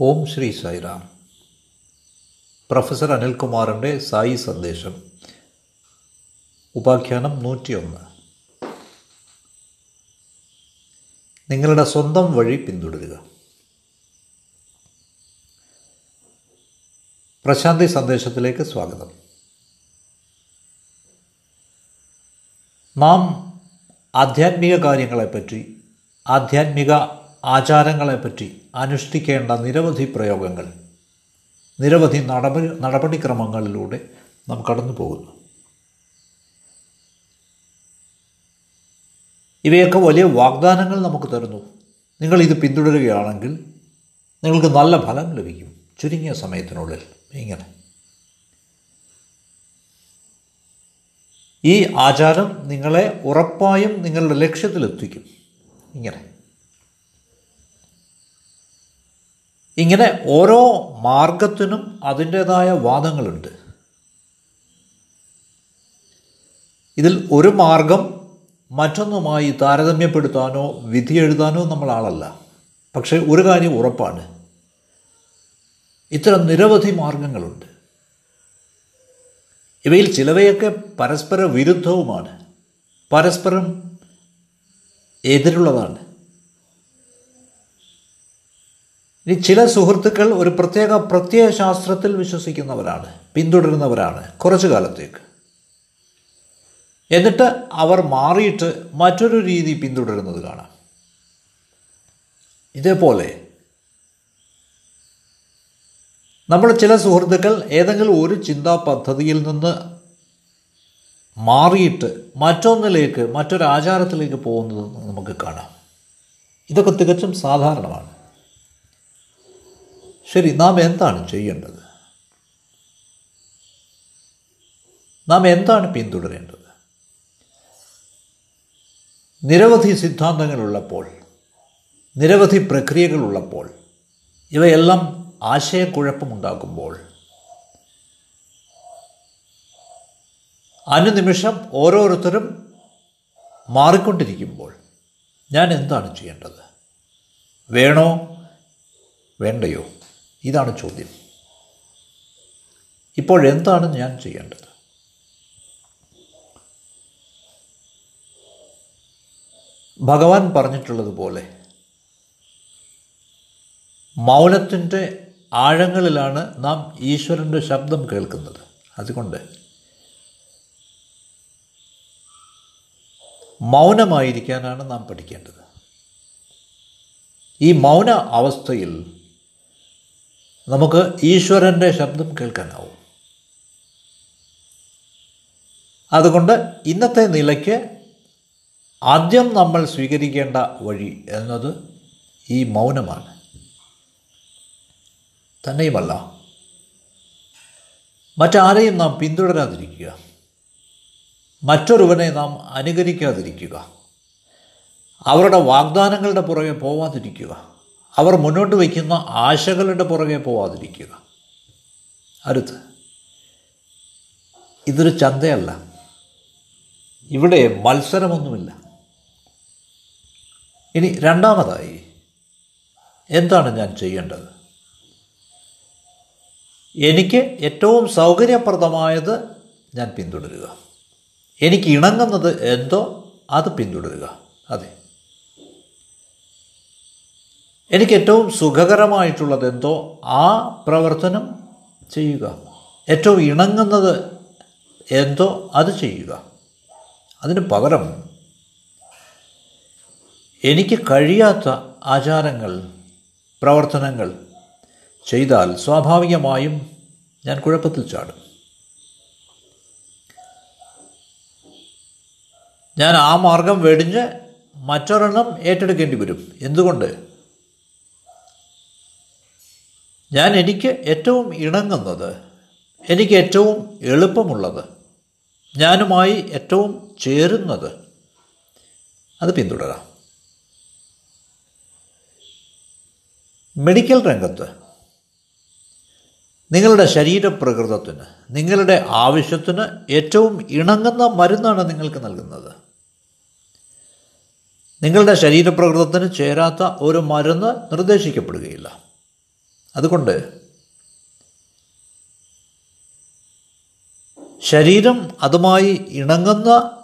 ഓം Shri Sairam. Professor അനിൽകുമാറിന്റെ സായി സന്ദേശം. ഉപാഖ്യാനം നൂറ്റിയൊന്ന്. നിങ്ങളുടെ സ്വന്തം വഴി പിന്തുടരുക. പ്രശാന്തി സന്ദേശത്തിലേക്ക് സ്വാഗതം. നാം ആധ്യാത്മിക കാര്യങ്ങളെപ്പറ്റി ആധ്യാത്മിക ആചാരങ്ങളെപ്പറ്റി അനുഷ്ഠിക്കേണ്ട നിരവധി പ്രയോഗങ്ങൾ നിരവധി നടപടി നടപടിക്രമങ്ങളിലൂടെ നാം കടന്നു പോകുന്നു ഇവയൊക്കെ വലിയ വാഗ്ദാനങ്ങൾ നമുക്ക് തരുന്നു. നിങ്ങൾ ഇത് പിന്തുടരുകയാണെങ്കിൽ നിങ്ങൾക്ക് നല്ല ഫലം ലഭിക്കും. ചുരുങ്ങിയ സമയത്തിനുള്ളിൽ ഇങ്ങനെ. ഈ ആചാരം നിങ്ങളെ ഉറപ്പായും നിങ്ങളുടെ ലക്ഷ്യത്തിലെത്തിക്കും. ഇങ്ങനെ. ഇങ്ങനെ ഓരോ മാർഗത്തിനും അതിന്റേതായ വാദങ്ങളുണ്ട്. ഇതിൽ ഒരു മാർഗം മറ്റൊന്നുമായി താരതമ്യപ്പെടുത്താനോ വിധി എഴുതാനോ നമ്മൾ ആളല്ല. പക്ഷേ ഒരു കാര്യം ഉറപ്പാണ്. ഇത്തരം നിരവധി മാർഗങ്ങളുണ്ട്. ഇവയിൽ ചിലവയൊക്കെ പരസ്പര വിരുദ്ധവുമാണ്. പരസ്പരം എതിരുള്ളതാണ്. ഇനി ചില സുഹൃത്തുക്കൾ ഒരു പ്രത്യേക പ്രത്യയശാസ്ത്രത്തിൽ വിശ്വസിക്കുന്നവരാണ് പിന്തുടരുന്നവരാണ് കുറച്ചു കാലത്തേക്ക്. എന്നിട്ട് അവർ മാറിയിട്ട് മറ്റൊരു രീതി പിന്തുടരുന്നത് കാണാം. ഇതേപോലെ നമ്മൾ ചില സുഹൃത്തുക്കൾ ഏതെങ്കിലും ഒരു ചിന്താ പദ്ധതിയിൽ നിന്ന് മാറിയിട്ട് മറ്റൊന്നിലേക്ക് മറ്റൊരു ആചാരത്തിലേക്ക് പോകുന്നത് നമുക്ക് കാണാം. ഇതൊക്കെ തികച്ചും സാധാരണമാണ്. ശരി നാം എന്താണ് ചെയ്യേണ്ടത്? നാം എന്താണ് പിന്തുടരേണ്ടത്? നിരവധി സിദ്ധാന്തങ്ങളുള്ളപ്പോൾ നിരവധി പ്രക്രിയകളുള്ളപ്പോൾ ഇവയെല്ലാം ആശയക്കുഴപ്പമുണ്ടാക്കുമ്പോൾ അനുനിമിഷം ഓരോരുത്തരും മാറിക്കൊണ്ടിരിക്കുമ്പോൾ ഞാൻ എന്താണ് ചെയ്യേണ്ടത്? വേണോ? വേണ്ടയോ? ഇതാണ് ചോദ്യം. ഇപ്പോഴെന്താണ് ഞാൻ ചെയ്യേണ്ടത്? ഭഗവാൻ പറഞ്ഞിട്ടുള്ളതുപോലെ മൗനത്തിന്റെ ആഴങ്ങളിലാണ് നാം ഈശ്വരന്റെ ശബ്ദം കേൾക്കുന്നത്. അതുകൊണ്ട് മൗനമായിരിക്കാനാണ് നാം പഠിക്കേണ്ടത്. ഈ മൗന അവസ്ഥയിൽ നമുക്ക് ഈശ്വരന്റെ ശബ്ദം കേൾക്കാനാവും. അതുകൊണ്ട് ഇന്നത്തെ നിലയ്ക്ക് ആദ്യം നമ്മൾ സ്വീകരിക്കേണ്ട വഴി എന്നത് ഈ മൗനമാണ്. തന്നെയുമല്ല മറ്റാരെയും നാം പിന്തുടരാതിരിക്കുക മറ്റൊരുവനെ നാം അനുകരിക്കാതിരിക്കുക അവരുടെ വാഗ്ദാനങ്ങളുടെ പുറകെ പോവാതിരിക്കുക അവർ മുന്നോട്ട് വയ്ക്കുന്ന ആശകളുടെ പുറകെ പോവാതിരിക്കുക. അടുത്ത്. ഇതൊരു ചന്തയല്ല. ഇവിടെ മത്സരമൊന്നുമില്ല. ഇനി രണ്ടാമതായി. എന്താണ് ഞാൻ ചെയ്യേണ്ടത്? എനിക്ക് ഏറ്റവും സൗകര്യപ്രദമായത് ഞാൻ പിന്തുടരുക. എനിക്ക് ഇണങ്ങുന്നത് എന്തോ അത് പിന്തുടരുക. അതെ. എനിക്ക് ഏറ്റവും സുഖകരമായിട്ടുള്ളത് എന്തോ ആ പ്രവർത്തനം ചെയ്യുക. ഏറ്റവും ഇണങ്ങുന്നത് എന്തോ അത് ചെയ്യുക. അതിന് പകരം എനിക്ക് കഴിയാത്ത ആചാരങ്ങൾ പ്രവർത്തനങ്ങൾ ചെയ്താൽ സ്വാഭാവികമായും ഞാൻ കുഴപ്പത്തിൽ ചാടും. ഞാൻ ആ മാർഗം വെടിഞ്ഞ് മറ്റൊരെണ്ണം ഏറ്റെടുക്കേണ്ടി വരും. എന്തുകൊണ്ട്? ഞാൻ എനിക്ക് ഏറ്റവും ഇണങ്ങുന്നത് എനിക്ക് ഏറ്റവും എളുപ്പമുള്ളത് ഞാനുമായി ഏറ്റവും ചേരുന്നത്. അത് പിന്തുടരാം. മെഡിക്കൽ രംഗത്ത് നിങ്ങളുടെ ശരീരപ്രകൃതത്തിന് നിങ്ങളുടെ ആവശ്യത്തിന് ഏറ്റവും ഇണങ്ങുന്ന മരുന്നാണ് നിങ്ങൾക്ക് നൽകുന്നത്. നിങ്ങളുടെ ശരീരപ്രകൃതത്തിന് ചേരാത്ത ഒരു മരുന്ന് നിർദ്ദേശിക്കപ്പെടുകയില്ല. അതുകൊണ്ട് ശരീരം അതുമായി ഇണങ്ങുന്ന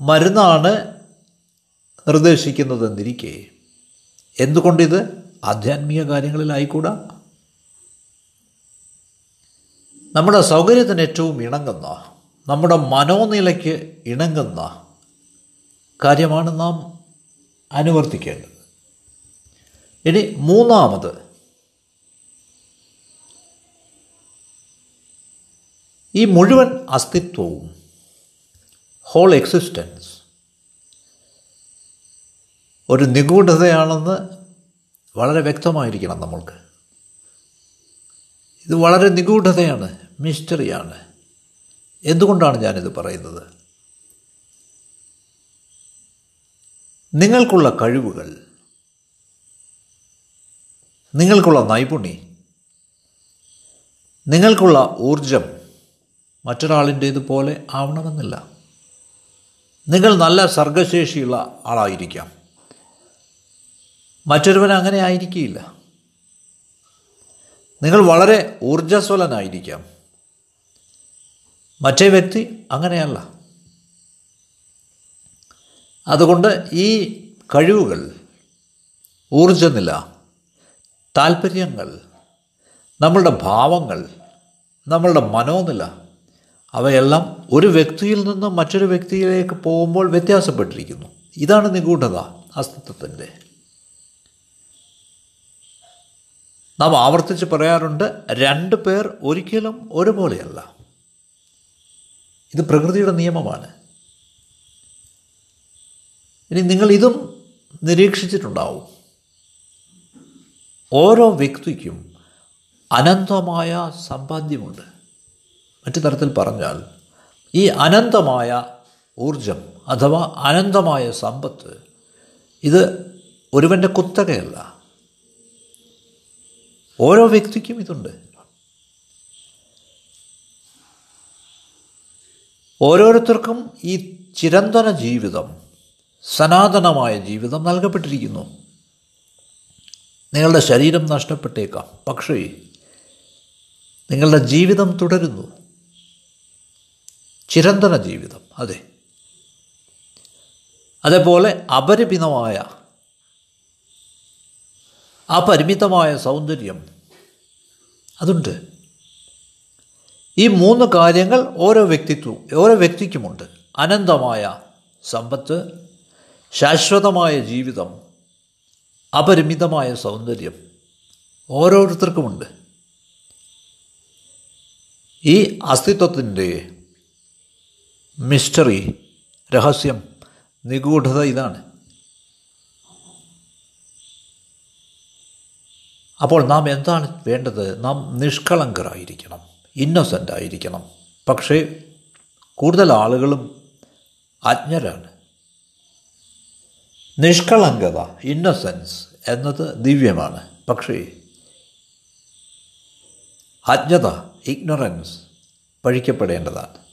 മരുന്നാണ് നിർദ്ദേശിക്കുന്നതെന്നിരിക്കെ. എന്തുകൊണ്ടിത്? ആധ്യാത്മിക കാര്യങ്ങളിലായിക്കൂടാ? നമ്മുടെ സൗകര്യത്തിന് ഏറ്റവും ഇണങ്ങുന്ന നമ്മുടെ മനോനിലയ്ക്ക് ഇണങ്ങുന്ന കാര്യമാണ് നാം അനുവർത്തിക്കേണ്ടത്. ഇനി മൂന്നാമത് ഈ മുഴുവൻ അസ്തിത്വവും ഹോൾ എക്സിസ്റ്റൻസ് ഒരു നിഗൂഢതയാണെന്ന് വളരെ വ്യക്തമായിരിക്കണം നമ്മൾക്ക്. ഇത് വളരെ നിഗൂഢതയാണ് മിസ്റ്ററിയാണ് എന്തുകൊണ്ടാണ് ഞാനിത് പറയുന്നത്? നിങ്ങൾക്കുള്ള കഴിവുകൾ നിങ്ങൾക്കുള്ള നൈപുണി നിങ്ങൾക്കുള്ള ഊർജം മറ്റൊരാളിന്റേതുപോലെ ആവണമെന്നില്ല. നിങ്ങൾ നല്ല സർഗശേഷിയുള്ള ആളായിരിക്കാം. മറ്റൊരുവൻ അങ്ങനെ ആയിരിക്കില്ല നിങ്ങൾ വളരെ ഊർജസ്വലനായിരിക്കാം മറ്റേ വ്യക്തി അങ്ങനെയല്ല. അതുകൊണ്ട് ഈ കഴിവുകൾ ഊർജനില താല്പര്യങ്ങൾ നമ്മളുടെ ഭാവങ്ങൾ നമ്മളുടെ മനോനില അവയെല്ലാം ഒരു വ്യക്തിയിൽ നിന്ന് മറ്റൊരു വ്യക്തിയിലേക്ക് പോകുമ്പോൾ വ്യത്യാസപ്പെട്ടിരിക്കുന്നു. ഇതാണ് നിഗൂഢത അസ്തിത്വത്തിന്റെ നാം ആവർത്തിച്ച് പറയാറുണ്ട് രണ്ട് പേർ ഒരിക്കലും ഒരുപോലെയല്ല. ഇത് പ്രകൃതിയുടെ നിയമമാണ്. ഇനി നിങ്ങൾ ഇതും നിരീക്ഷിച്ചിട്ടുണ്ടാവും. ഓരോ വ്യക്തിക്കും അനന്തമായ സമ്പാദ്യമുണ്ട്. മറ്റു തരത്തിൽ പറഞ്ഞാൽ ഈ അനന്തമായ ഊർജം അഥവാ അനന്തമായ സമ്പത്ത് ഇത് ഒരുവന്റെ കുത്തകയല്ല. ഓരോ വ്യക്തിക്കും ഇതുണ്ട്. ഓരോരുത്തർക്കും ഈ ചിരന്തന ജീവിതം സനാതനമായ ജീവിതം നൽകപ്പെട്ടിരിക്കുന്നു. നിങ്ങളുടെ ശരീരം നഷ്ടപ്പെട്ടേക്കാം. പക്ഷേ നിങ്ങളുടെ ജീവിതം തുടരുന്നു. ചിരന്തന ജീവിതം. അതെ. അതേപോലെ അപരിമിതമായ അപരിമിതമായ സൗന്ദര്യം. അതുണ്ട്. ഈ മൂന്ന് കാര്യങ്ങൾ ഓരോ വ്യക്തിത്വവും ഓരോ വ്യക്തിക്കുമുണ്ട്. അനന്തമായ സമ്പത്ത് ശാശ്വതമായ ജീവിതം അപരിമിതമായ സൗന്ദര്യം. ഓരോരുത്തർക്കുമുണ്ട്. ഈ അസ്തിത്വത്തിന്റെ മിസ്റ്ററി രഹസ്യം നിഗൂഢത ഇതാണ്. അപ്പോൾ നാം എന്താണ് വേണ്ടത്? നാം നിഷ്കളങ്കരായിരിക്കണം ഇന്നസെന്റ് ആയിരിക്കണം. പക്ഷേ കൂടുതൽ ആളുകളും അജ്ഞരാണ്. നിഷ്കളങ്കത ഇന്നസെൻസ് എന്നത് ദിവ്യമാണ്. പക്ഷേ അജ്ഞത ഇഗ്നോറൻസ് പഴിക്കപ്പെടേണ്ടതാണ്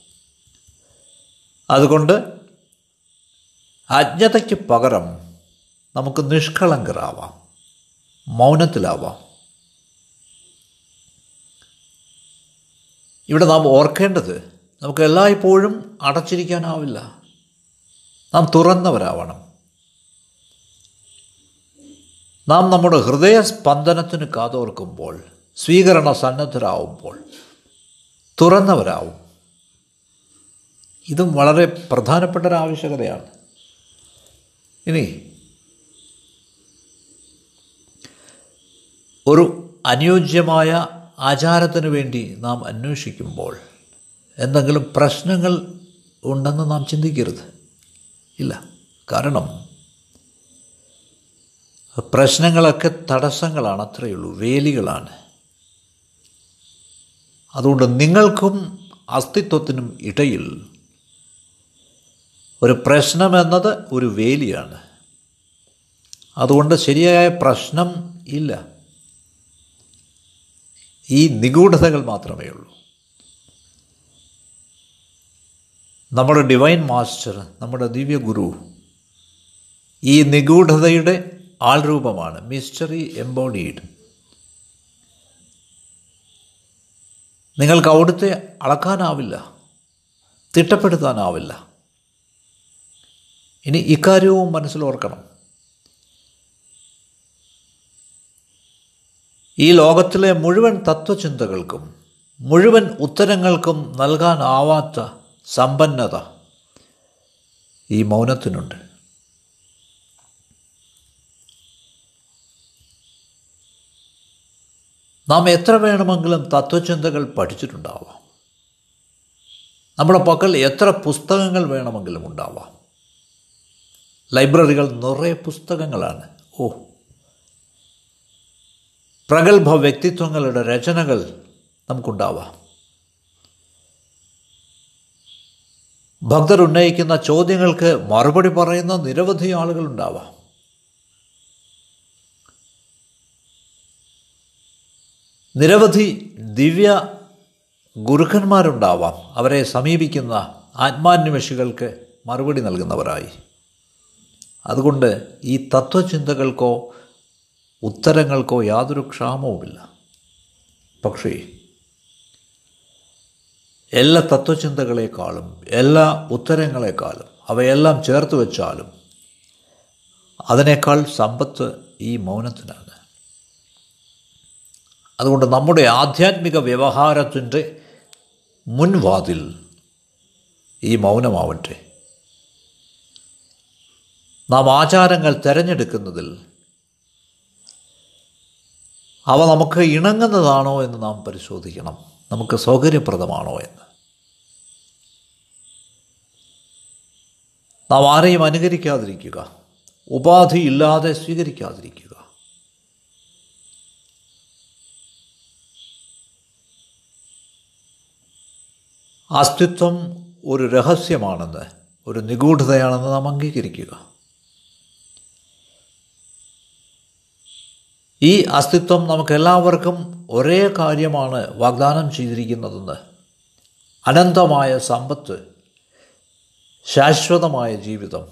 അതുകൊണ്ട് അജ്ഞതയ്ക്ക് പകരം നമുക്ക് നിഷ്കളങ്കരാവാം മൗനത്തിലാവാം. ഇവിടെ നാം ഓർക്കേണ്ടത് നമുക്ക് എല്ലായ്പ്പോഴും അടച്ചിരിക്കാനാവില്ല. നാം തുറന്നവരാവണം. നാം നമ്മുടെ ഹൃദയ സ്പന്ദനത്തിന് കാതോർക്കുമ്പോൾ സ്വീകരണ സന്നദ്ധരാകുമ്പോൾ തുറന്നവരാവും. ഇതും വളരെ പ്രധാനപ്പെട്ട ഒരു ആവശ്യകതയാണ്. ഇനി ഒരു അനുയോജ്യമായ ആചാരത്തിന് വേണ്ടി നാം അന്വേഷിക്കുമ്പോൾ എന്തെങ്കിലും പ്രശ്നങ്ങൾ ഉണ്ടെന്ന് നാം ചിന്തിക്കരുത്. ഇല്ല. കാരണം പ്രശ്നങ്ങളൊക്കെ തടസ്സങ്ങളാണ് അത്രയേ ഉള്ളൂ. വേലികളാണ്. അതുകൊണ്ട് നിങ്ങൾക്കും അസ്തിത്വത്തിനും ഇടയിൽ ഒരു പ്രശ്നമെന്നത് ഒരു വേലിയാണ്. അതുകൊണ്ട് ശരിയായ പ്രശ്നം ഇല്ല. ഈ നിഗൂഢതകൾ മാത്രമേ ഉള്ളൂ. നമ്മുടെ ഡിവൈൻ മാസ്റ്റർ നമ്മുടെ ദിവ്യ ഗുരു ഈ നിഗൂഢതയുടെ ആൾരൂപമാണ്. മിസ്റ്ററി എംബോഡീഡ് നിങ്ങൾക്ക് അവിടുത്തെ അളക്കാനാവില്ല തിട്ടപ്പെടുത്താനാവില്ല. ഇനി ഇക്കാര്യവും മനസ്സിലോർക്കണം ഈ ലോകത്തിലെ മുഴുവൻ തത്വചിന്തകൾക്കും മുഴുവൻ ഉത്തരങ്ങൾക്കും നൽകാനാവാത്ത സമ്പന്നത ഈ മൗനത്തിനുണ്ട്. നാം എത്ര വേണമെങ്കിലും തത്വചിന്തകൾ പഠിച്ചിട്ടുണ്ടാവാം. നമ്മുടെ പക്കൽ എത്ര പുസ്തകങ്ങൾ വേണമെങ്കിലും ഉണ്ടാവാം. ലൈബ്രറികൾ നിറയെ പുസ്തകങ്ങളാണ്. ഓ. പ്രഗത്ഭ വ്യക്തിത്വങ്ങളുടെ രചനകൾ നമുക്കുണ്ടാവാം. ഭക്തർ ഉന്നയിക്കുന്ന ചോദ്യങ്ങൾക്ക് മറുപടി പറയുന്ന നിരവധി ആളുകളുണ്ടാവാം നിരവധി ദിവ്യ ഗുരുക്കന്മാരുണ്ടാവാം. അവരെ സമീപിക്കുന്ന ആത്മാന്വേഷികൾക്ക് മറുപടി നൽകുന്നവരായി. അതുകൊണ്ട് ഈ തത്വചിന്തകൾക്കോ ഉത്തരങ്ങൾക്കോ യാതൊരു ക്ഷാമവുമില്ല. പക്ഷേ എല്ലാ തത്വചിന്തകളെക്കാളും എല്ലാ ഉത്തരങ്ങളെക്കാളും അവയെല്ലാം ചേർത്ത് വെച്ചാലും അതിനേക്കാൾ സമ്പത്ത് ഈ മൗനത്തിനാണ്. അതുകൊണ്ട് നമ്മുടെ ആധ്യാത്മിക വ്യവഹാരത്തിന്റെ മുൻവാതിൽ ഈ മൗനമാവട്ടെ. നാം ആചാരങ്ങൾ തിരഞ്ഞെടുക്കുന്നതിൽ അവ നമുക്ക് ഇണങ്ങുന്നതാണോ എന്ന് നാം പരിശോധിക്കണം. നമുക്ക് സൗകര്യപ്രദമാണോ എന്ന്. നാം ആരെയും അനുകരിക്കാതിരിക്കുക. ഉപാധിയില്ലാതെ സ്വീകരിക്കാതിരിക്കുക. അസ്തിത്വം ഒരു രഹസ്യമാണെന്ന് ഒരു നിഗൂഢതയാണെന്ന് നാം അംഗീകരിക്കുക. ഈ അസ്തിത്വം നമുക്കെല്ലാവർക്കും ഒരേ കാര്യമാണ് വാഗ്ദാനം ചെയ്തിരിക്കുന്നതെന്ന്. അനന്തമായ സമ്പത്ത് ശാശ്വതമായ ജീവിതം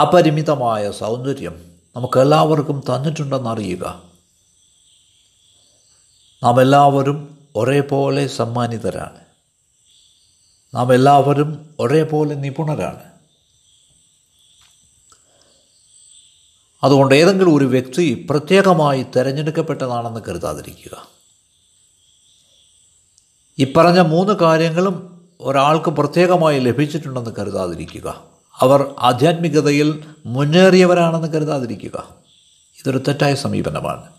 അപരിമിതമായ സൗന്ദര്യം നമുക്കെല്ലാവർക്കും തന്നിട്ടുണ്ടെന്നറിയുക നാം എല്ലാവരും ഒരേപോലെ സമ്മാനിതരാണ്. നാം എല്ലാവരും ഒരേപോലെ നിപുണരാണ്. അതുകൊണ്ട് ഏതെങ്കിലും ഒരു വ്യക്തി പ്രത്യേകമായി തിരഞ്ഞെടുക്കപ്പെട്ടതാണെന്ന് കരുതാതിരിക്കുക. ഇപ്പറഞ്ഞ പറഞ്ഞ മൂന്ന് കാര്യങ്ങളും ഒരാൾക്ക് പ്രത്യേകമായി ലഭിച്ചിട്ടുണ്ടെന്ന് കരുതാതിരിക്കുക. അവർ ആധ്യാത്മികതയിൽ മുന്നേറിയവരാണെന്ന് കരുതാതിരിക്കുക. ഇതൊരു തെറ്റായ സമീപനമാണ്.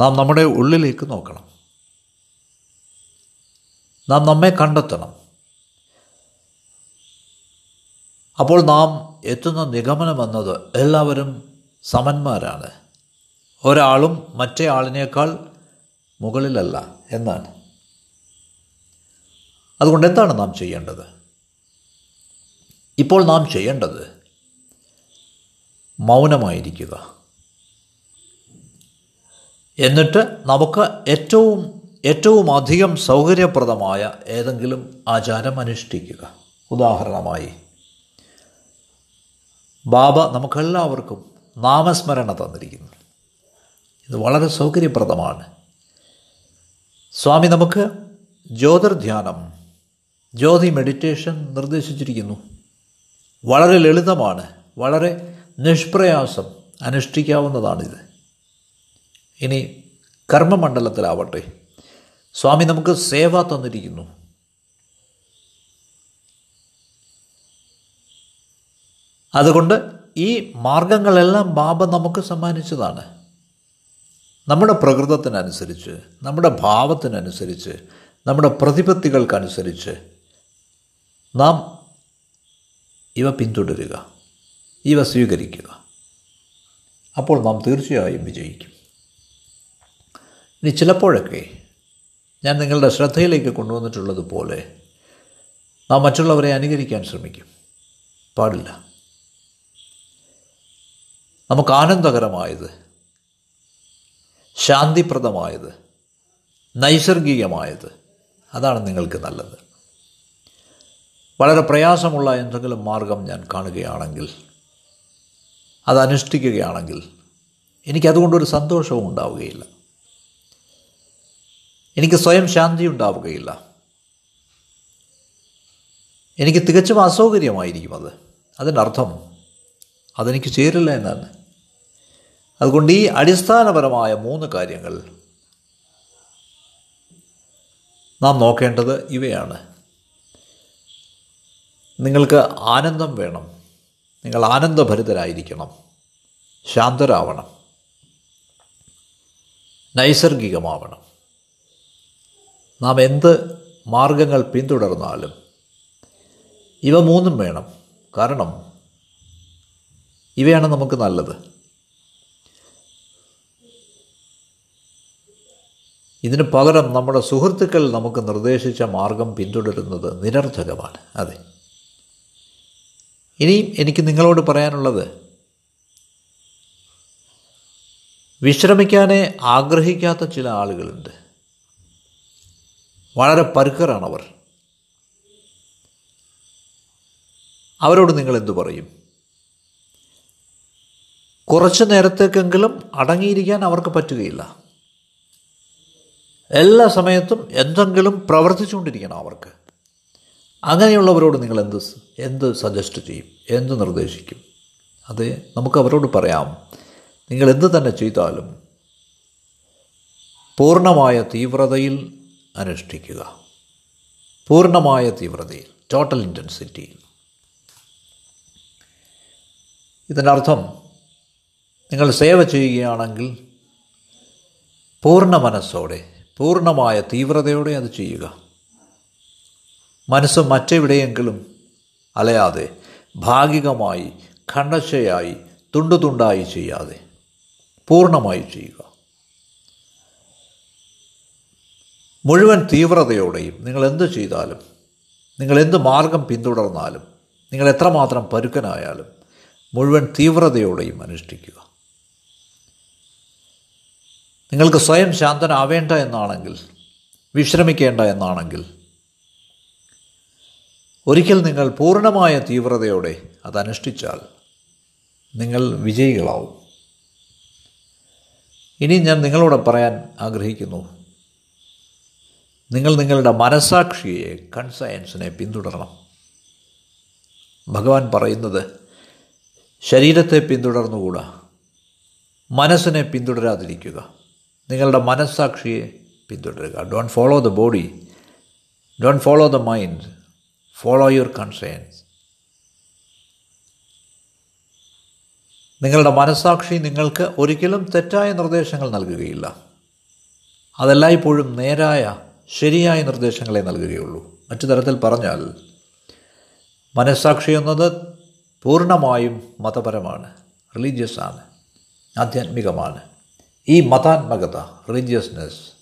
നാം നമ്മുടെ ഉള്ളിലേക്ക് നോക്കണം. നാം നമ്മെ കണ്ടെത്തണം. അപ്പോൾ നാം എത്തുന്ന നിഗമനം എന്നത് എല്ലാവരും സമന്മാരാണ്. ഒരാളും മറ്റേ ആളിനേക്കാൾ മുകളിലല്ല എന്നാണ്. അതുകൊണ്ട് എന്താണ് നാം ചെയ്യേണ്ടത്? ഇപ്പോൾ നാം ചെയ്യേണ്ടത് മൗനമായിരിക്കുക. എന്നിട്ട് നമുക്ക് ഏറ്റവും ഏറ്റവും അധികം സൗകര്യപ്രദമായ ഏതെങ്കിലും ആചാരം അനുഷ്ഠിക്കുക. ഉദാഹരണമായി ബാബ നമുക്കെല്ലാവർക്കും നാമസ്മരണ തന്നിരിക്കുന്നു. ഇത് വളരെ സൗകര്യപ്രദമാണ്. സ്വാമി നമുക്ക് ജ്യോതിർധ്യാനം ജ്യോതി മെഡിറ്റേഷൻ നിർദ്ദേശിച്ചിരിക്കുന്നു. വളരെ ലളിതമാണ് വളരെ നിഷ്പ്രയാസം അനുഷ്ഠിക്കാവുന്നതാണിത്. ഇനി കർമ്മമണ്ഡലത്തിലാവട്ടെ. സ്വാമി നമുക്ക് സേവ തന്നിരിക്കുന്നു. അതുകൊണ്ട് ഈ മാർഗങ്ങളെല്ലാം ബാബ നമുക്ക് സമ്മാനിച്ചതാണ്. നമ്മുടെ പ്രകൃതത്തിനനുസരിച്ച് നമ്മുടെ ഭാവത്തിനനുസരിച്ച് നമ്മുടെ പ്രതിപത്തികൾക്കനുസരിച്ച് നാം ഇവ പിന്തുടരുക ഇവ സ്വീകരിക്കുക. അപ്പോൾ നാം തീർച്ചയായും വിജയിക്കും. ഇനി ചിലപ്പോഴൊക്കെ ഞാൻ നിങ്ങളുടെ ശ്രദ്ധയിലേക്ക് കൊണ്ടുവന്നിട്ടുള്ളതുപോലെ നാം മറ്റുള്ളവരെ അനുകരിക്കാൻ ശ്രമിക്കും. പാടില്ല. നമുക്ക് ആനന്ദകരമായത് ശാന്തിപ്രദമായത് നൈസർഗികമായത്. അതാണ് നിങ്ങൾക്ക് നല്ലത്. വളരെ പ്രയാസമുള്ള എന്തെങ്കിലും മാർഗം ഞാൻ കാണുകയാണെങ്കിൽ അത് അനുഷ്ഠിക്കുകയാണെങ്കിൽ എനിക്കതുകൊണ്ടൊരു സന്തോഷവും ഉണ്ടാവുകയില്ല. എനിക്ക് സ്വയം ശാന്തി ഉണ്ടാവുകയില്ല. എനിക്ക് തികച്ചും അസൗകര്യമായിരിക്കും അത്. അതിന്റെ അർത്ഥം അതെനിക്ക് ചേരില്ല എന്നാണ്. അതുകൊണ്ട് ഈ അടിസ്ഥാനപരമായ മൂന്ന് കാര്യങ്ങൾ നാം നോക്കേണ്ടത് ഇവയാണ്. നിങ്ങൾക്ക് ആനന്ദം വേണം. നിങ്ങൾ ആനന്ദഭരിതരായിരിക്കണം. ശാന്തരാവണം. നൈസർഗികമാവണം. നാം എന്ത് മാർഗങ്ങൾ പിന്തുടർന്നാലും ഇവ മൂന്നും വേണം. കാരണം ഇവയാണ് നമുക്ക് നല്ലത്. ഇതിന് പകരം നമ്മുടെ സുഹൃത്തുക്കൾ നമുക്ക് നിർദ്ദേശിച്ച മാർഗം പിന്തുടരുന്നത് നിരർത്ഥകമാണ്. അതെ. ഇനിയും എനിക്ക് നിങ്ങളോട് പറയാനുള്ളത് വിശ്രമിക്കാനേ ആഗ്രഹിക്കാത്ത ചില ആളുകളുണ്ട്. വളരെ പരുക്കറാണവർ അവരോട് നിങ്ങൾ എന്തു പറയും? കുറച്ച് നേരത്തേക്കെങ്കിലും അടങ്ങിയിരിക്കാൻ അവർക്ക് പറ്റുകയില്ല. എല്ലാ സമയത്തും എന്തെങ്കിലും പ്രവർത്തിച്ചുകൊണ്ടിരിക്കണം അവർക്ക്. അങ്ങനെയുള്ളവരോട് നിങ്ങൾ എന്ത് എന്ത് സജസ്റ്റ് ചെയ്യും? എന്ത് നിർദ്ദേശിക്കും? അത് നമുക്ക് അവരോട് പറയാം. നിങ്ങൾ എന്ത് തന്നെ ചെയ്താലും പൂർണമായ തീവ്രതയിൽ അനുഷ്ഠിക്കുക. പൂർണമായ തീവ്രതയിൽ ടോട്ടൽ ഇന്റൻസിറ്റിയിൽ ഇതിനർത്ഥം നിങ്ങൾ സേവ ചെയ്യുകയാണെങ്കിൽ പൂർണ മനസ്സോടെ പൂർണമായ തീവ്രതയോടെ അത് ചെയ്യുക. മനസ്സ് മറ്റെവിടെയെങ്കിലും അലയാതെ ഭാഗികമായി ഖണ്ഡശയായി തുണ്ടു തുണ്ടായി ചെയ്യാതെ പൂർണമായി ചെയ്യുക. മുഴുവൻ തീവ്രതയോടെയും നിങ്ങൾ എന്ത് ചെയ്താലും നിങ്ങൾ എന്ത് മാർഗം പിന്തുടർന്നാലും നിങ്ങൾ എത്രമാത്രം പരുക്കനായാലും മുഴുവൻ തീവ്രതയോടെയും അനുഷ്ഠിക്കുക. നിങ്ങൾക്ക് സ്വയം ശാന്തനാവേണ്ട എന്നാണെങ്കിൽ വിശ്രമിക്കേണ്ട എന്നാണെങ്കിൽ ഒരിക്കൽ നിങ്ങൾ പൂർണമായ തീവ്രതയോടെ അതനുഷ്ഠിച്ചാൽ നിങ്ങൾ വിജയികളാവും. ഇനി ഞാൻ നിങ്ങളോട് പറയാൻ ആഗ്രഹിക്കുന്നു. നിങ്ങൾ നിങ്ങളുടെ മനസാക്ഷിയെ കൺസയൻസിനെ പിന്തുടരണം. ഭഗവാൻ പറയുന്നത് ശരീരത്തെ പിന്തുടർന്നുകൂടാ മനസ്സിനെ പിന്തുടരാതിരിക്കുക. നിങ്ങളുടെ മനസ്സാക്ഷിയെ പിന്തുടരുക. Don't follow the body don't follow the mind follow your conscience നിങ്ങളുടെ മനസ്സാക്ഷി നിങ്ങൾക്ക് ഒരിക്കലും തെറ്റായ നിർദ്ദേശങ്ങൾ നൽകുകയില്ല. അതെല്ലായ്പ്പോഴും നേരായ ശരിയായ നിർദ്ദേശങ്ങളെ നൽകുകയുള്ളൂ. മറ്റു തരത്തിൽ പറഞ്ഞാൽ മനസ്സാക്ഷി എന്നത് പൂർണമായും മതപരമാണ് റിലീജിയസ് ആണ് ആധ്യാത്മികമാണ്. ഈ മതാത്മകത റിലീജിയസ്നെസ്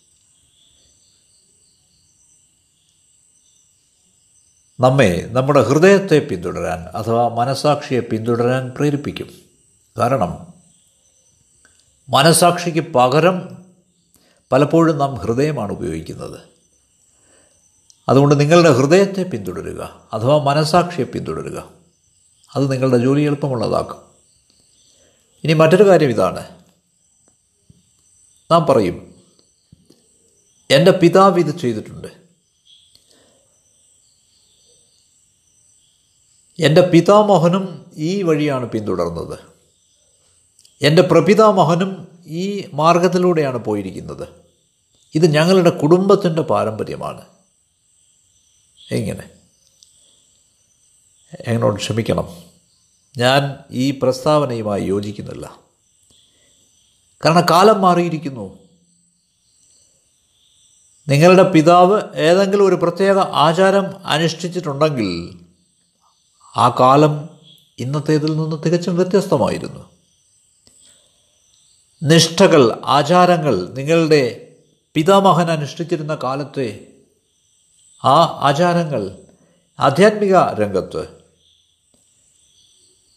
നമ്മെ നമ്മുടെ ഹൃദയത്തെ പിന്തുടരാൻ അഥവാ മനസാക്ഷിയെ പിന്തുടരാൻ പ്രേരിപ്പിക്കും. കാരണം മനസാക്ഷിക്ക് പകരം പലപ്പോഴും നാം ഹൃദയമാണ് ഉപയോഗിക്കുന്നത്. അതുകൊണ്ട് നിങ്ങളുടെ ഹൃദയത്തെ പിന്തുടരുക അഥവാ മനസാക്ഷിയെ പിന്തുടരുക. അത് നിങ്ങളുടെ ജോലി എളുപ്പമുള്ളതാക്കും. ഇനി മറ്റൊരു കാര്യം ഇതാണ്. നാം പറയും എന്റെ പിതാവ് ഇത് ചെയ്തിട്ടുണ്ട്. എന്റെ പിതാമോഹനും ഈ വഴിയാണ് പിന്തുടർന്നത്. എന്റെ പ്രപിതാമോഹനും ഈ മാർഗത്തിലൂടെയാണ് പോയിരിക്കുന്നത്. ഇത് ഞങ്ങളുടെ കുടുംബത്തിന്റെ പാരമ്പര്യമാണ്. എങ്ങനെ? എന്നോട് ക്ഷമിക്കണം. ഞാൻ ഈ പ്രസ്താവനയുമായി യോജിക്കുന്നില്ല. കാരണം കാലം മാറിയിരിക്കുന്നു. നിങ്ങളുടെ പിതാവ് ഏതെങ്കിലും ഒരു പ്രത്യേക ആചാരം അനുഷ്ഠിച്ചിട്ടുണ്ടെങ്കിൽ ആ കാലം ഇന്നത്തേതിൽ നിന്ന് തികച്ചും വ്യത്യസ്തമായിരുന്നു. നിഷ്ഠകൾ ആചാരങ്ങൾ നിങ്ങളുടെ പിതാമഹൻ അനുഷ്ഠിച്ചിരുന്ന കാലത്തെ ആ ആചാരങ്ങൾ ആധ്യാത്മിക രംഗത്ത്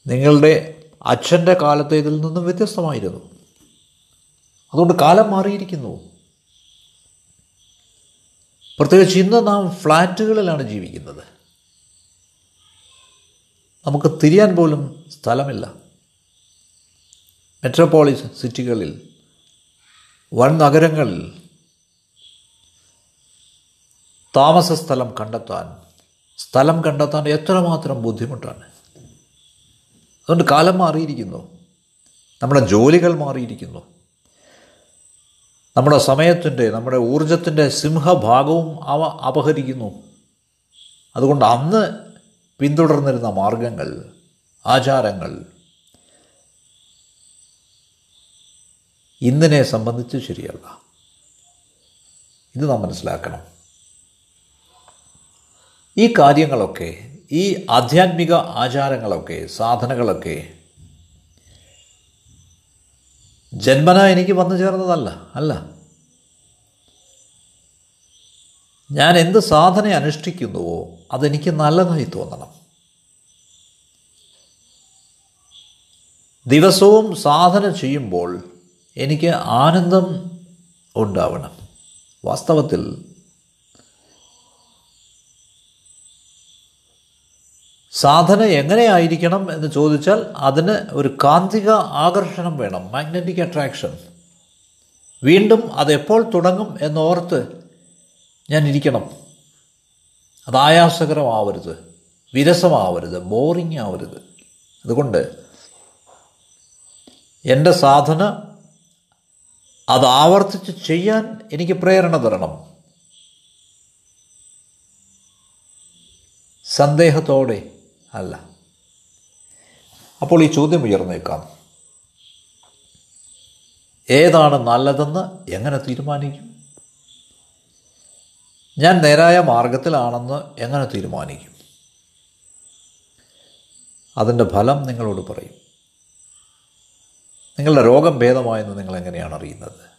നിങ്ങളുടെ അച്ഛന്റെ കാലത്തേതിൽ നിന്നും വ്യത്യസ്തമായിരുന്നു. അതുകൊണ്ട് കാലം മാറിയിരിക്കുന്നു. പ്രത്യേകിച്ച് ഇന്ന് നാം ഫ്ലാറ്റുകളിലാണ് ജീവിക്കുന്നത്. നമുക്ക് തിരിയാൻ പോലും സ്ഥലമില്ല. മെട്രോപോളിസ് സിറ്റികളിൽ വൻ നഗരങ്ങളിൽ താമസ സ്ഥലം കണ്ടെത്താൻ സ്ഥലം കണ്ടെത്താൻ എത്രമാത്രം ബുദ്ധിമുട്ടാണ്. അതുകൊണ്ട് കാലം മാറിയിരിക്കുന്നു. നമ്മുടെ ജോലികൾ മാറിയിരിക്കുന്നു. നമ്മുടെ സമയത്തിന്റെ നമ്മുടെ ഊർജത്തിന്റെ സിംഹഭാഗവും അവ അപഹരിക്കുന്നു. അതുകൊണ്ട് അന്ന് പിന്തുടർന്നിരുന്ന മാർഗങ്ങൾ ആചാരങ്ങൾ ഇന്നിനെ സംബന്ധിച്ച് ശരിയല്ല. ഇത് നാം മനസ്സിലാക്കണം. ഈ കാര്യങ്ങളൊക്കെ ഈ ആധ്യാത്മിക ആചാരങ്ങളൊക്കെ സാധനങ്ങളൊക്കെ ജന്മന എനിക്ക് വന്നു ചേർന്നതല്ല അല്ല. ഞാൻ എന്ത് സാധന അനുഷ്ഠിക്കുന്നുവോ അതെനിക്ക് നല്ലതായി തോന്നണം. ദിവസവും സാധന ചെയ്യുമ്പോൾ എനിക്ക് ആനന്ദം ഉണ്ടാവണം. വാസ്തവത്തിൽ സാധന എങ്ങനെയായിരിക്കണം എന്ന് ചോദിച്ചാൽ അതിന് ഒരു കാന്തിക ആകർഷണം വേണം മാഗ്നറ്റിക് അട്രാക്ഷൻ വീണ്ടും അതെപ്പോൾ തുടങ്ങും എന്നോർത്ത് ഞാൻ ഇരിക്കണം. അത് ആയാസകരമാവരുത് വിരസമാവരുത് ബോറിംഗ് ആവരുത്. അതുകൊണ്ട് എന്റെ സാധന അത് ആവർത്തിച്ച് ചെയ്യാൻ എനിക്ക് പ്രേരണ തരണം. സന്ദേഹത്തോടെ അല്ല. അപ്പോൾ ഈ ചോദ്യം ഉയർന്നേക്കാം. ഏതാണ് നല്ലതെന്ന് എങ്ങനെ തീരുമാനിക്കും? ഞാൻ നേരായ മാർഗത്തിലാണെന്ന് എങ്ങനെ തീരുമാനിക്കും? അതിന്റെ ഫലം നിങ്ങളോട് പറയും. നിങ്ങളുടെ രോഗം ഭേദമായെന്ന് നിങ്ങൾ എങ്ങനെയാണ് അറിയുന്നത്?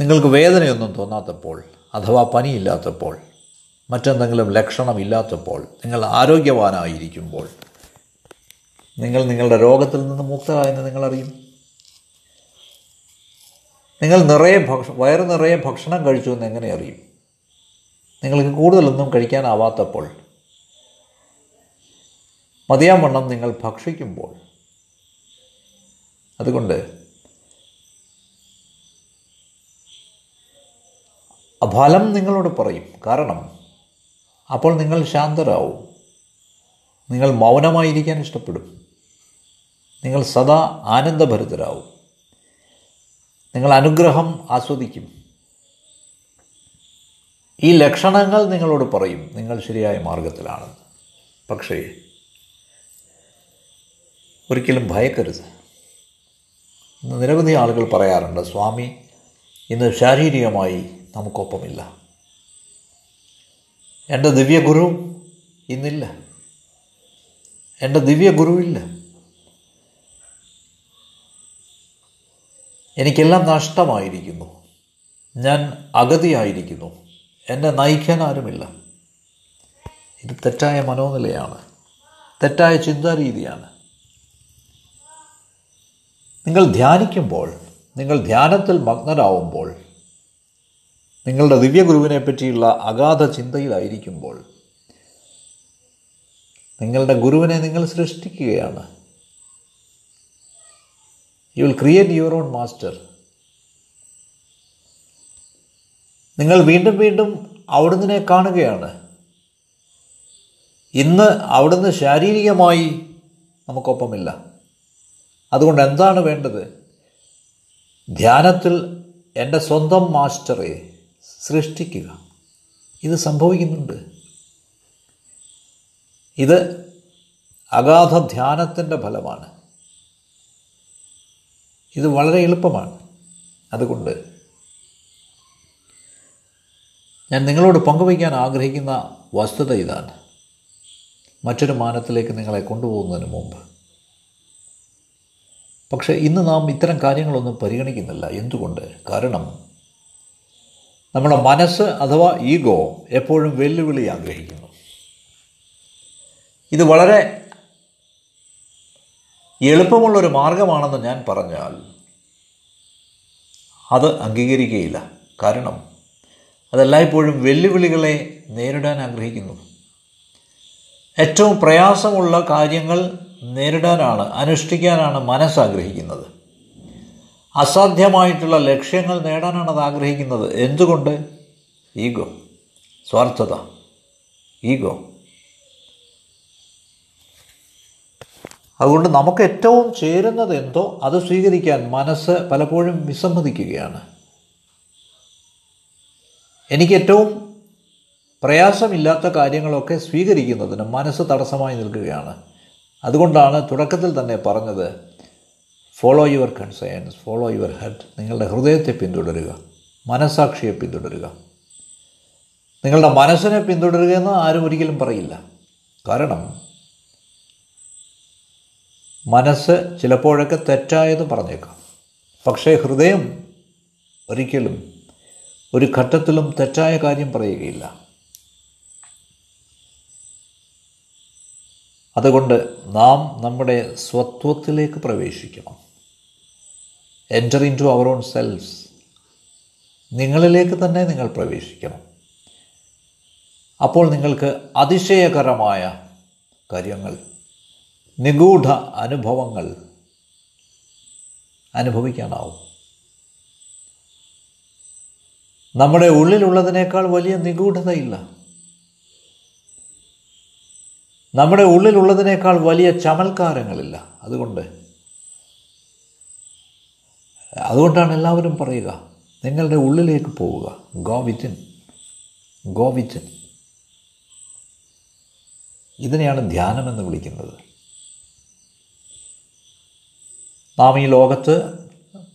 നിങ്ങൾക്ക് വേദനയൊന്നും തോന്നാത്തപ്പോൾ അഥവാ പനിയില്ലാത്തപ്പോൾ മറ്റെന്തെങ്കിലും ലക്ഷണമില്ലാത്തപ്പോൾ നിങ്ങൾ ആരോഗ്യവാനായിരിക്കുമ്പോൾ നിങ്ങൾ നിങ്ങളുടെ രോഗത്തിൽ നിന്ന് മുക്തരായെന്ന് നിങ്ങളറിയും. നിങ്ങൾ നിറയെ ഭക്ഷ വയറ് നിറയെ ഭക്ഷണം കഴിച്ചു എന്ന് എങ്ങനെ അറിയും? നിങ്ങൾക്ക് കൂടുതലൊന്നും കഴിക്കാനാവാത്തപ്പോൾ മതിയാവണ്ണം നിങ്ങൾ ഭക്ഷിക്കുമ്പോൾ. അതുകൊണ്ട് ഫലം നിങ്ങളോട് പറയും. കാരണം അപ്പോൾ നിങ്ങൾ ശാന്തരാവും. നിങ്ങൾ മൗനമായിരിക്കാൻ ഇഷ്ടപ്പെടും. നിങ്ങൾ സദാ ആനന്ദഭരിതരാവും. നിങ്ങൾ അനുഗ്രഹം ആസ്വദിക്കും. ഈ ലക്ഷണങ്ങൾ നിങ്ങളോട് പറയും. നിങ്ങൾ ശരിയായ മാർഗത്തിലാണ്. പക്ഷേ ഒരിക്കലും ഭയക്കരുത്. നിരവധി ആളുകൾ പറയാറുണ്ട് സ്വാമി ഇന്ന് ശാരീരികമായി നമുക്കൊപ്പമില്ല. എന്റെ ദിവ്യ ഗുരു ഇന്നില്ല. എന്റെ ദിവ്യ ഗുരുവില്ല എനിക്കെല്ലാം നഷ്ടമായിരിക്കുന്നു. ഞാൻ അഗതിയായിരിക്കുന്നു. എന്നെ നയിക്കാൻ ആരുമില്ല ഇത് തെറ്റായ മനോനിലയാണ്. തെറ്റായ ചിന്താരീതിയാണ്. നിങ്ങൾ ധ്യാനിക്കുമ്പോൾ നിങ്ങൾ ധ്യാനത്തിൽ മഗ്നരാവുമ്പോൾ നിങ്ങളുടെ ദിവ്യഗുരുവിനെ പറ്റിയുള്ള അഗാധ ചിന്തയിലായിരിക്കുമ്പോൾ നിങ്ങളുടെ ഗുരുവിനെ നിങ്ങൾ സൃഷ്ടിക്കുകയാണ്. You will create your own master നിങ്ങൾ വീണ്ടും വീണ്ടും അവിടുന്ന് കാണുകയാണ്. ഇന്ന് അവിടുന്ന് ശാരീരികമായി നമുക്കൊപ്പമില്ല. അതുകൊണ്ട് എന്താണ് വേണ്ടത്? ധ്യാനത്തിൽ എന്റെ സ്വന്തം മാസ്റ്ററെ സൃഷ്ടിക്കുക. ഇത് സംഭവിക്കുന്നുണ്ട്. ഇത് അഗാധ ധ്യാനത്തിന്റെ ഫലമാണ്. ഇത് വളരെ എളുപ്പമാണ്. അതുകൊണ്ട് ഞാൻ നിങ്ങളോട് പങ്കുവയ്ക്കാൻ ആഗ്രഹിക്കുന്ന വസ്തുത ഇതാണ്. മറ്റൊരു മാനത്തിലേക്ക് നിങ്ങളെ കൊണ്ടുപോകുന്നതിന് മുമ്പ്. പക്ഷേ ഇന്ന് നാം ഇത്തരം കാര്യങ്ങളൊന്നും പരിഗണിക്കുന്നില്ല. എന്തുകൊണ്ട്? കാരണം നമ്മുടെ മനസ്സ് അഥവാ ഈഗോ എപ്പോഴും വെല്ലുവിളി ആഗ്രഹിക്കുന്നു. ഇത് വളരെ എളുപ്പമുള്ളൊരു മാർഗമാണെന്ന് ഞാൻ പറഞ്ഞാൽ അത് അംഗീകരിക്കുകയില്ല. കാരണം അതെല്ലായ്പ്പോഴും വെല്ലുവിളികളെ നേരിടാൻ ആഗ്രഹിക്കുന്നു. ഏറ്റവും പ്രയാസമുള്ള കാര്യങ്ങൾ നേരിടാനാണ് അനുഷ്ഠിക്കാനാണ് മനസ്സാഗ്രഹിക്കുന്നത് അസാധ്യമായിട്ടുള്ള ലക്ഷ്യങ്ങൾ നേടാനാണ് അത് ആഗ്രഹിക്കുന്നത്. എന്തുകൊണ്ട്? ഈഗോ. സ്വാർത്ഥത. ഈഗോ. അതുകൊണ്ട് നമുക്ക് ഏറ്റവും ചേരുന്നത് എന്തോ അത് സ്വീകരിക്കാൻ മനസ്സ് പലപ്പോഴും വിസമ്മതിക്കുകയാണ്. എനിക്ക് ഏറ്റവും പ്രയാസമില്ലാത്ത കാര്യങ്ങളൊക്കെ സ്വീകരിക്കുന്നതിന് മനസ്സ് തടസ്സമായി നിൽക്കുകയാണ്. അതുകൊണ്ടാണ് തുടക്കത്തിൽ തന്നെ പറഞ്ഞത് follow your concerns follow your head നിങ്ങളുടെ ഹൃദയത്തെ പിന്തുടരുക. മനസാക്ഷിയെ പിന്തുടരുക. നിങ്ങളുടെ മനസ്സിനെ പിന്തുടരുക എന്ന് ആരും ഒരിക്കലും പറയില്ല. കാരണം മനസ്സ് ചിലപ്പോഴൊക്കെ തെറ്റായത് പറഞ്ഞേക്കാം. പക്ഷേ ഹൃദയം ഒരിക്കലും ഒരു ഘട്ടത്തിലും തെറ്റായ കാര്യം പറയുകയില്ല. അതുകൊണ്ട് നാം നമ്മുടെ സ്വത്വത്തിലേക്ക് പ്രവേശിക്കണം. Enter into our own selves നിങ്ങളിലേക്ക് തന്നെ നിങ്ങൾ പ്രവേശിക്കണം. അപ്പോൾ നിങ്ങൾക്ക് അതിശയകരമായ കാര്യങ്ങൾ നിഗൂഢ അനുഭവങ്ങൾ അനുഭവിക്കാനാവും. നമ്മുടെ ഉള്ളിലുള്ളതിനേക്കാൾ വലിയ നിഗൂഢതയില്ല. നമ്മുടെ ഉള്ളിലുള്ളതിനേക്കാൾ വലിയ ചമൽക്കാരങ്ങളില്ല. അതുകൊണ്ട് അതുകൊണ്ടാണ് എല്ലാവരും പറയുക നിങ്ങളുടെ ഉള്ളിലേക്ക് പോവുക. ഗോ വിത്തിൻ ഗോ വിത്തിൻ ഇതിനെയാണ് ധ്യാനമെന്ന് വിളിക്കുന്നത്. നാം ഈ ലോകത്ത്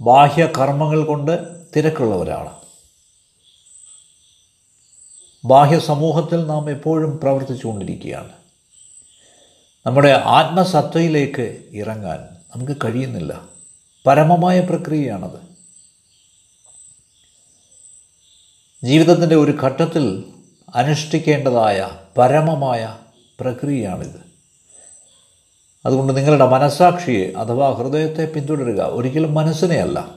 ബാഹ്യ കർമ്മങ്ങൾ കൊണ്ട് തിരക്കുള്ളവരാണ്. ബാഹ്യ സമൂഹത്തിൽ നാം എപ്പോഴും പ്രവർത്തിച്ചുകൊണ്ടിരിക്കുകയാണ്. നമ്മുടെ ആത്മസത്തയിലേക്ക് ഇറങ്ങാൻ നമുക്ക് കഴിയുന്നില്ല. പരമമായ പ്രക്രിയയാണത്. ജീവിതത്തിന്റെ ഒരു ഘട്ടത്തിൽ അനുഷ്ഠിക്കേണ്ടതായ പരമമായ പ്രക്രിയയാണിത്. അതുകൊണ്ട് നിങ്ങളുടെ മനസാക്ഷിയെ അഥവാ ഹൃദയത്തെ പിന്തുടരുക ഒരിക്കലും മനസ്സിനെ അല്ല.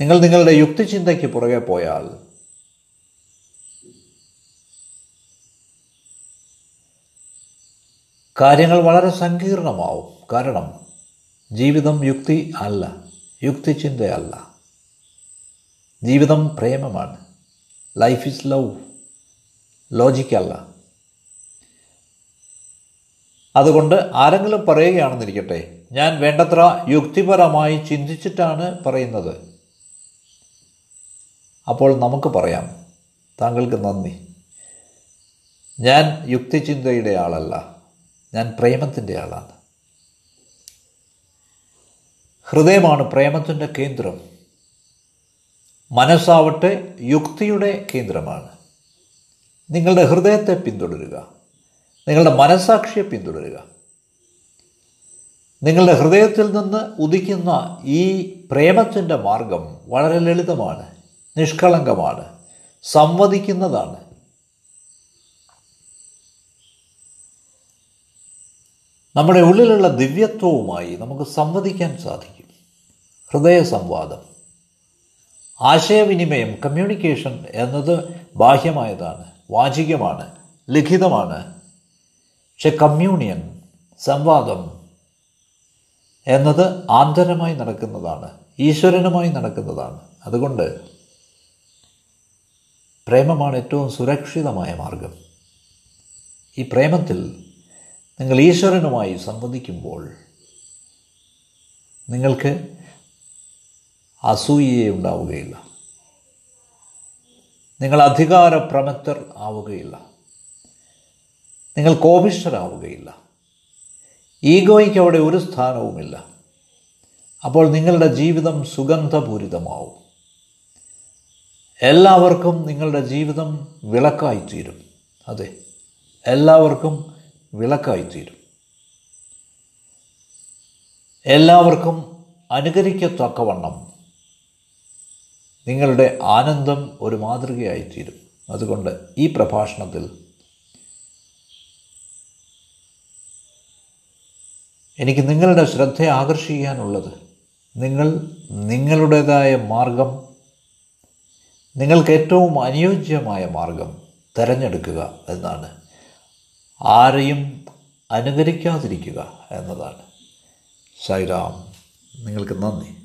നിങ്ങൾ നിങ്ങളുടെ യുക്തിചിന്തയ്ക്ക് പുറകെ പോയാൽ കാര്യങ്ങൾ വളരെ സങ്കീർണമാവും. കാരണം ജീവിതം യുക്തി അല്ല യുക്തിചിന്തയല്ല ജീവിതം പ്രേമമാണ്. ലൈഫ് ഈസ് ലവ് ലോജിക്കല്ല അതുകൊണ്ട് ആരെങ്കിലും പറയുകയാണെന്നിരിക്കട്ടെ ഞാൻ വേണ്ടത്ര യുക്തിപരമായി ചിന്തിച്ചിട്ടാണ് പറയുന്നത്. അപ്പോൾ നമുക്ക് പറയാം താങ്കൾക്ക് നന്ദി. ഞാൻ യുക്തിചിന്തയുടെ ആളല്ല ഞാൻ പ്രേമത്തിന്റെ ആളാണ്. ഹൃദയമാണ് പ്രേമത്തിന്റെ കേന്ദ്രം. മനസ്സാവട്ടെ യുക്തിയുടെ കേന്ദ്രമാണ്. നിങ്ങളുടെ ഹൃദയത്തെ പിന്തുടരുക. നിങ്ങളുടെ മനസ്സാക്ഷിയെ പിന്തുടരുക. നിങ്ങളുടെ ഹൃദയത്തിൽ നിന്ന് ഉദിക്കുന്ന ഈ പ്രേമത്തിന്റെ മാർഗം വളരെ ലളിതമാണ് നിഷ്കളങ്കമാണ് സംവദിക്കുന്നതാണ്. നമ്മുടെ ഉള്ളിലുള്ള ദിവ്യത്വവുമായി നമുക്ക് സംവദിക്കാൻ സാധിക്കും. ഹൃദയ സംവാദം ആശയവിനിമയം കമ്മ്യൂണിക്കേഷൻ എന്നത് ബാഹ്യമായതാണ് വാചികമാണ് ലിഖിതമാണ്. പക്ഷെ കമ്മ്യൂണിയൻ സംവാദം എന്നത് ആന്തരമായി നടക്കുന്നതാണ് ഈശ്വരനുമായി നടക്കുന്നതാണ്. അതുകൊണ്ട് പ്രേമമാണ് ഏറ്റവും സുരക്ഷിതമായ മാർഗം. ഈ പ്രേമത്തിൽ നിങ്ങൾ ഈശ്വരനുമായി സംവദിക്കുമ്പോൾ നിങ്ങൾക്ക് അസൂയയെ ഉണ്ടാവുകയില്ല. നിങ്ങൾ അധികാര പ്രമത്തർ ആവുകയില്ല. നിങ്ങൾ കോപിഷ്ഠരാവുകയില്ല. ഈഗോയ്ക്ക് അവിടെ ഒരു സ്ഥാനവുമില്ല. അപ്പോൾ നിങ്ങളുടെ ജീവിതം സുഗന്ധപൂരിതമാവും. എല്ലാവർക്കും നിങ്ങളുടെ ജീവിതം വിളക്കായിത്തീരും. അതെ എല്ലാവർക്കും വിളക്കായിത്തീരും. എല്ലാവർക്കും അനുകരിക്കത്തക്കവണ്ണം നിങ്ങളുടെ ആനന്ദം ഒരു മാതൃകയായിത്തീരും. അതുകൊണ്ട് ഈ പ്രഭാഷണത്തിൽ എനിക്ക് നിങ്ങളുടെ ശ്രദ്ധ ആകർഷിക്കാനുള്ളത് നിങ്ങൾ നിങ്ങളുടേതായ മാർഗം നിങ്ങൾക്ക് ഏറ്റവും അനുയോജ്യമായ മാർഗം തിരഞ്ഞെടുക്കുക എന്നാണ്. ആരെയും അനുകരിക്കാതിരിക്കുക എന്നതാണ്. സൈറാം നിങ്ങൾക്ക് നന്ദി.